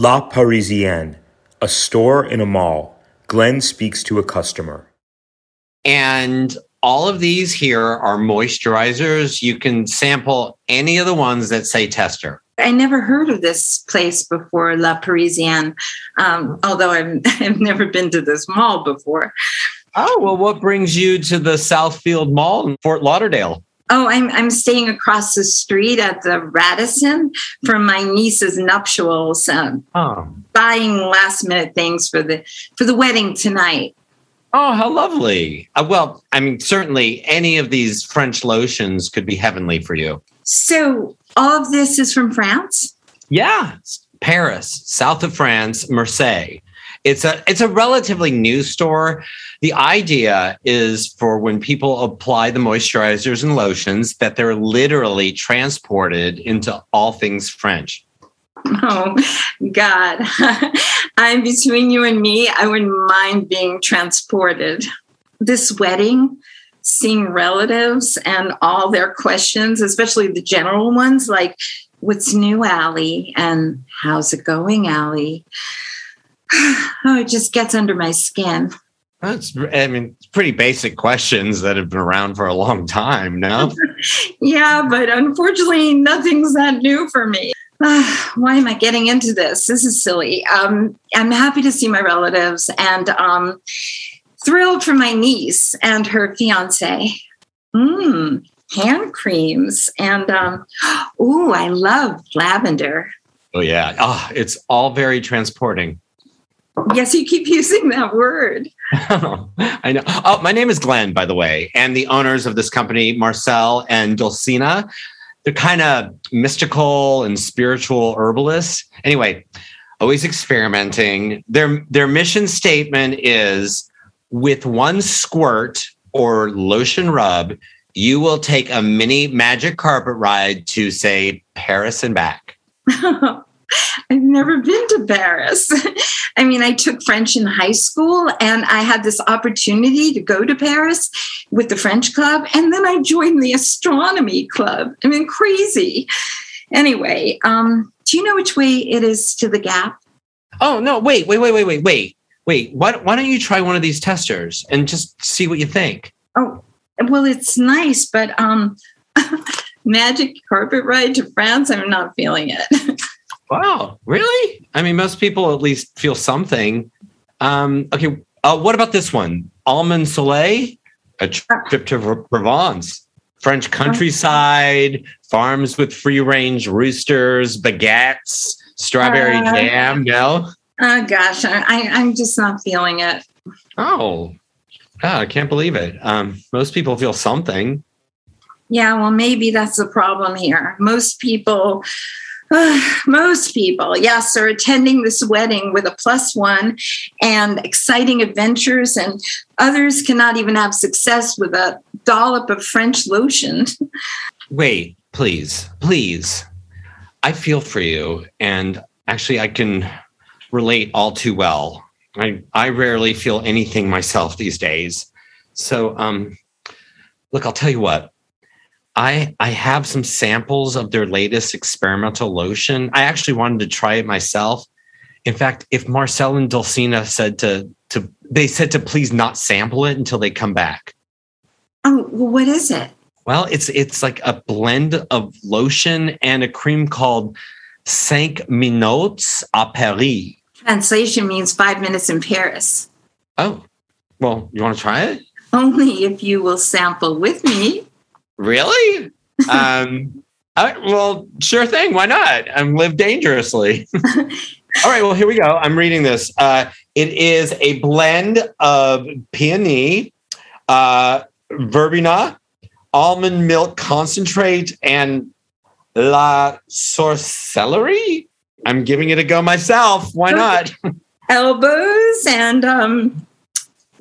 La Parisienne, a store in a mall. Glenn speaks to a customer. And all of these here are moisturizers. You can sample any of the ones that say tester. I never heard of this place before, La Parisienne, um, although I've, I've never been to this mall before. Oh, well, what brings you to the Southfield Mall in Fort Lauderdale? Oh, I'm I'm staying across the street at the Radisson for my niece's nuptials. Um, Oh, buying last minute things for the for the wedding tonight. oh how lovely. Uh, well, I mean, certainly any of these French lotions could be heavenly for you. So all of this is from France. Yeah, Paris, south of France, Marseille. It's a it's a relatively new store. The idea is for when people apply the moisturizers and lotions that they're literally transported into all things French. Oh God, I'm between you and me. I wouldn't mind being transported. This wedding, seeing relatives and all their questions, especially the general ones like, "What's new, Allie?" and "How's it going, Allie?" Oh, it just gets under my skin. That's I mean, it's pretty basic questions that have been around for a long time, now. Yeah, but unfortunately, nothing's that new for me. Why am I getting into this? This is silly. Um, I'm happy to see my relatives and um, thrilled for my niece and her fiance. Mmm, hand creams. And um, ooh, I love lavender. Oh yeah. Oh, it's all very transporting. Yes, you keep using that word. I know. Oh, my name is Glenn, by the way, and the owners of this company, Marcel and Dulcina, they're kind of mystical and spiritual herbalists. Anyway, always experimenting. Their their mission statement is with one squirt or lotion rub, you will take a mini magic carpet ride to say Paris and back. I've never been to Paris. I mean, I took French in high school and I had this opportunity to go to Paris with the French club. And then I joined the astronomy club. I mean, crazy. Anyway, um, do you know which way it is to the gap? Oh no, wait, wait, wait, wait, wait, wait. Wait, why, why don't you try one of these testers and just see what you think? Oh, well, it's nice, but um, magic carpet ride to France, I'm not feeling it. Wow, really? I mean, most people at least feel something. Um, okay, uh, what about this one? Almond Soleil, a trip to Provence, French countryside, farms with free range roosters, baguettes, strawberry Uh, jam. No? oh, gosh, I, I'm just not feeling it. Oh, ah, I can't believe it. Um, most people feel something. Yeah, well, maybe that's the problem here. Most people, most people, yes, are attending this wedding with a plus one and exciting adventures, and others cannot even have success with a dollop of French lotion. Wait, please, please. I feel for you. And actually, I can relate all too well. I, I rarely feel anything myself these days. So, um, look, I'll tell you what. I I have some samples of their latest experimental lotion. I actually wanted to try it myself. In fact, if Marcel and Dulcina said to to they said to please not sample it until they come back. Oh, well, what is it? Well, it's it's like a blend of lotion and a cream called Cinq Minutes à Paris. Translation means five minutes in Paris. Oh, well, you want to try it? Only if you will sample with me. Really? um, right, well, sure thing. Why not? I'm live dangerously. all right, well, here we go. I'm reading this. Uh, it is a blend of peony, uh, verbena, almond milk concentrate, and la sorcellerie. I'm giving it a go myself. Why not? Elbows and um,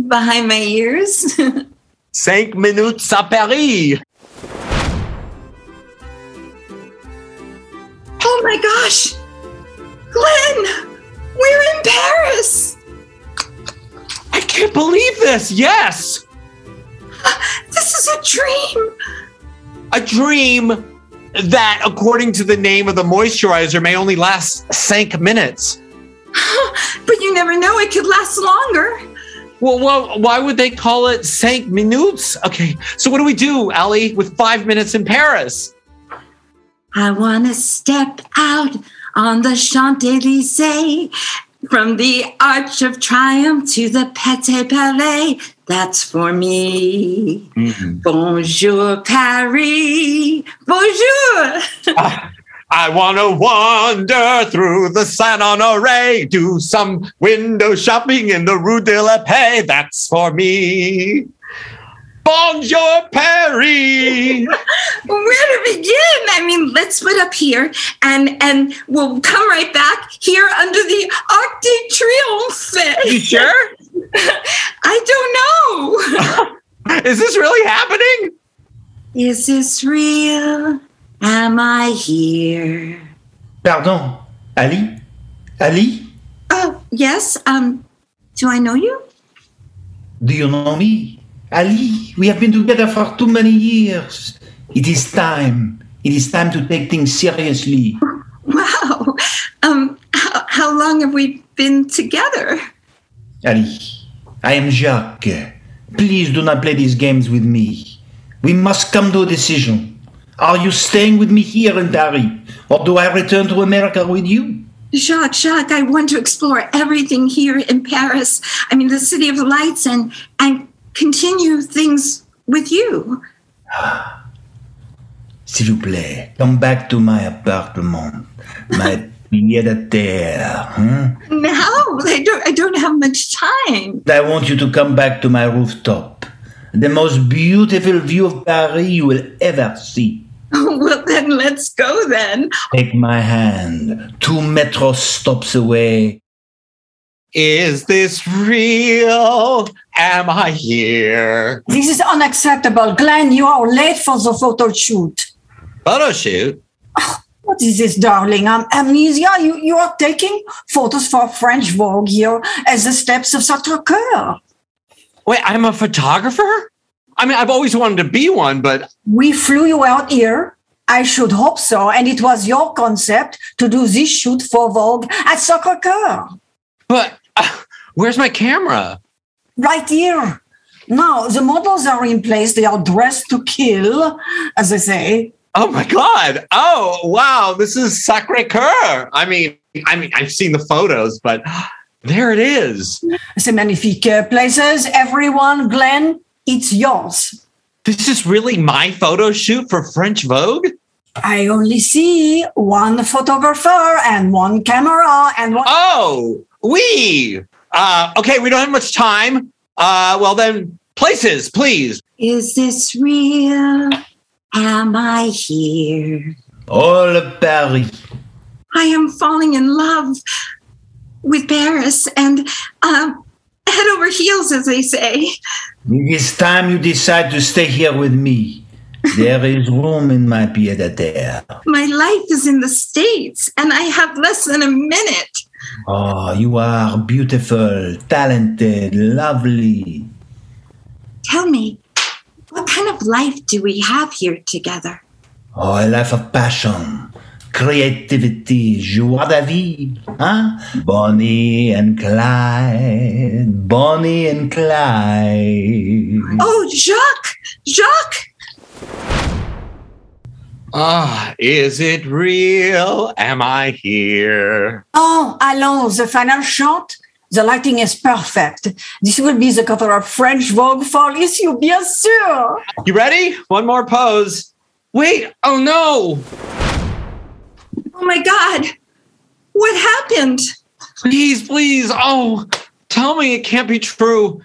behind my ears. Cinq minutes à Paris. Oh my gosh! Glenn! We're in Paris! I can't believe this. Yes, This is a dream! a dream that, according to the name of the moisturizer, may only last cinq minutes. but you never know, it could last longer. Well, well, why would they call it cinq minutes? Okay, so what do we do, Allie, with five minutes in Paris? I want to step out on the Champs Elysees from the Arch of Triumph to the Petit Palais. That's for me. Mhm. Bonjour, Paris. Bonjour. I want to wander through the Saint Honore, do some window shopping in the Rue de la Paix. That's for me. Bonjour, Paris. Where to begin? I mean, let's split up here and and we'll come right back here under the Arc de Triomphe. You sure? I don't know. Is this really happening? Is this real? Am I here? Pardon, Allie? Allie? Oh, yes. Um, do I know you? Do you know me? Allie, we have been together for too many years. It is time. It is time to take things seriously. Wow. Um, how, how long have we been together? Allie, I am Jacques. Please do not play these games with me. We must come to a decision. Are you staying with me here in Paris, or do I return to America with you? Jacques, Jacques, I want to explore everything here in Paris. I mean, the city of lights, and and continue things with you. S'il vous plaît, come back to my apartment, my pied à terre. Huh? Now I don't. I don't have much time. I want you to come back to my rooftop. The most beautiful view of Paris you will ever see. Well, then let's go. Then Take my hand, two metro stops away. Is this real? Am I here? This is unacceptable. Glenn, you are late for the photo shoot. Photo shoot? Ah, what is this, darling? I'm amnesia. You, you are taking photos for French Vogue here as the steps of Sacre Coeur. Wait, I'm a photographer? I mean, I've always wanted to be one, but We flew you out here. I should hope so. And it was your concept to do this shoot for Vogue at Sacre Coeur. But uh, where's my camera? Right here. Now, the models are in place. They are dressed to kill, as I say. Oh my god! Oh wow, this is Sacre Coeur. I mean, I mean, I've seen the photos, but there it is. C'est magnifique uh, places. Everyone, Glenn, it's yours. This is really my photo shoot for French Vogue. I only see one photographer and one camera and one. Oh, we. Uh, okay, we don't have much time. Uh, well then, places, please. is this real? Am I here? All of Paris. I am falling in love with Paris and um, head over heels, as they say. It is time you decide to stay here with me. There is room in my pied à terre. My life is in the States and I have less than a minute. Oh, you are beautiful, talented, lovely. Tell me, what kind of life do we have here together? Oh, a life of passion, creativity, joie de vie. Huh? Bonnie and Clyde, Bonnie and Clyde. Oh, Jacques! Jacques! Ah, is it real? Am I here? Oh, allons, the final shot. The lighting is perfect. This will be the cover of French Vogue for issue, bien sûr. You ready? One more pose. Wait, oh no! Oh my God! What happened? Please, please. Oh, tell me it can't be true.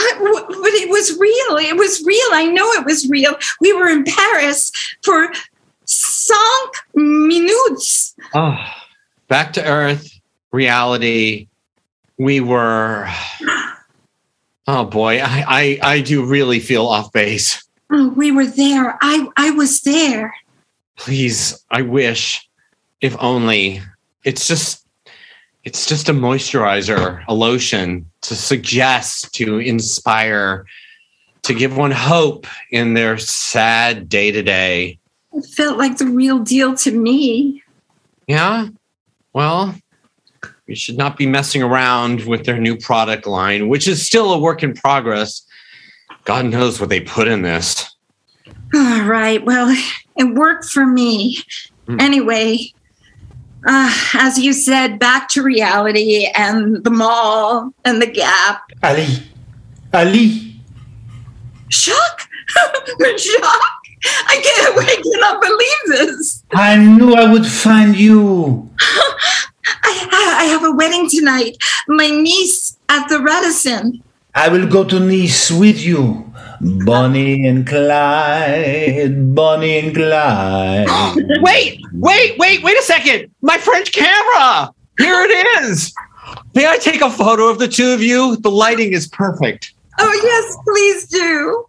I- But it was real. It was real. I know it was real. We were in Paris for cinq minutes. Oh, back to earth, reality. We were. Oh boy, I, I, I do really feel off base. Oh, we were there. I, I was there. Please, I wish, if only. It's just, it's just a moisturizer, a lotion to suggest, to inspire, to give one hope in their sad day to day. It felt like the real deal to me. Yeah. Well, We should not be messing around with their new product line, which is still a work in progress. God knows what they put in this. All right. Well, it worked for me. Hmm. Anyway, uh, as you said, back to reality and the mall and the gap. Allie, Allie, Jacques! Jacques! I can't, I cannot believe this. I knew I would find you. I, I have a wedding tonight. My niece at the Radisson. I will go to Nice with you. Bonnie and Clyde, Bonnie and Clyde. Wait, wait, wait, wait a second. My French camera. Here it is. May I take a photo of the two of you? The lighting is perfect. Oh, yes, please do.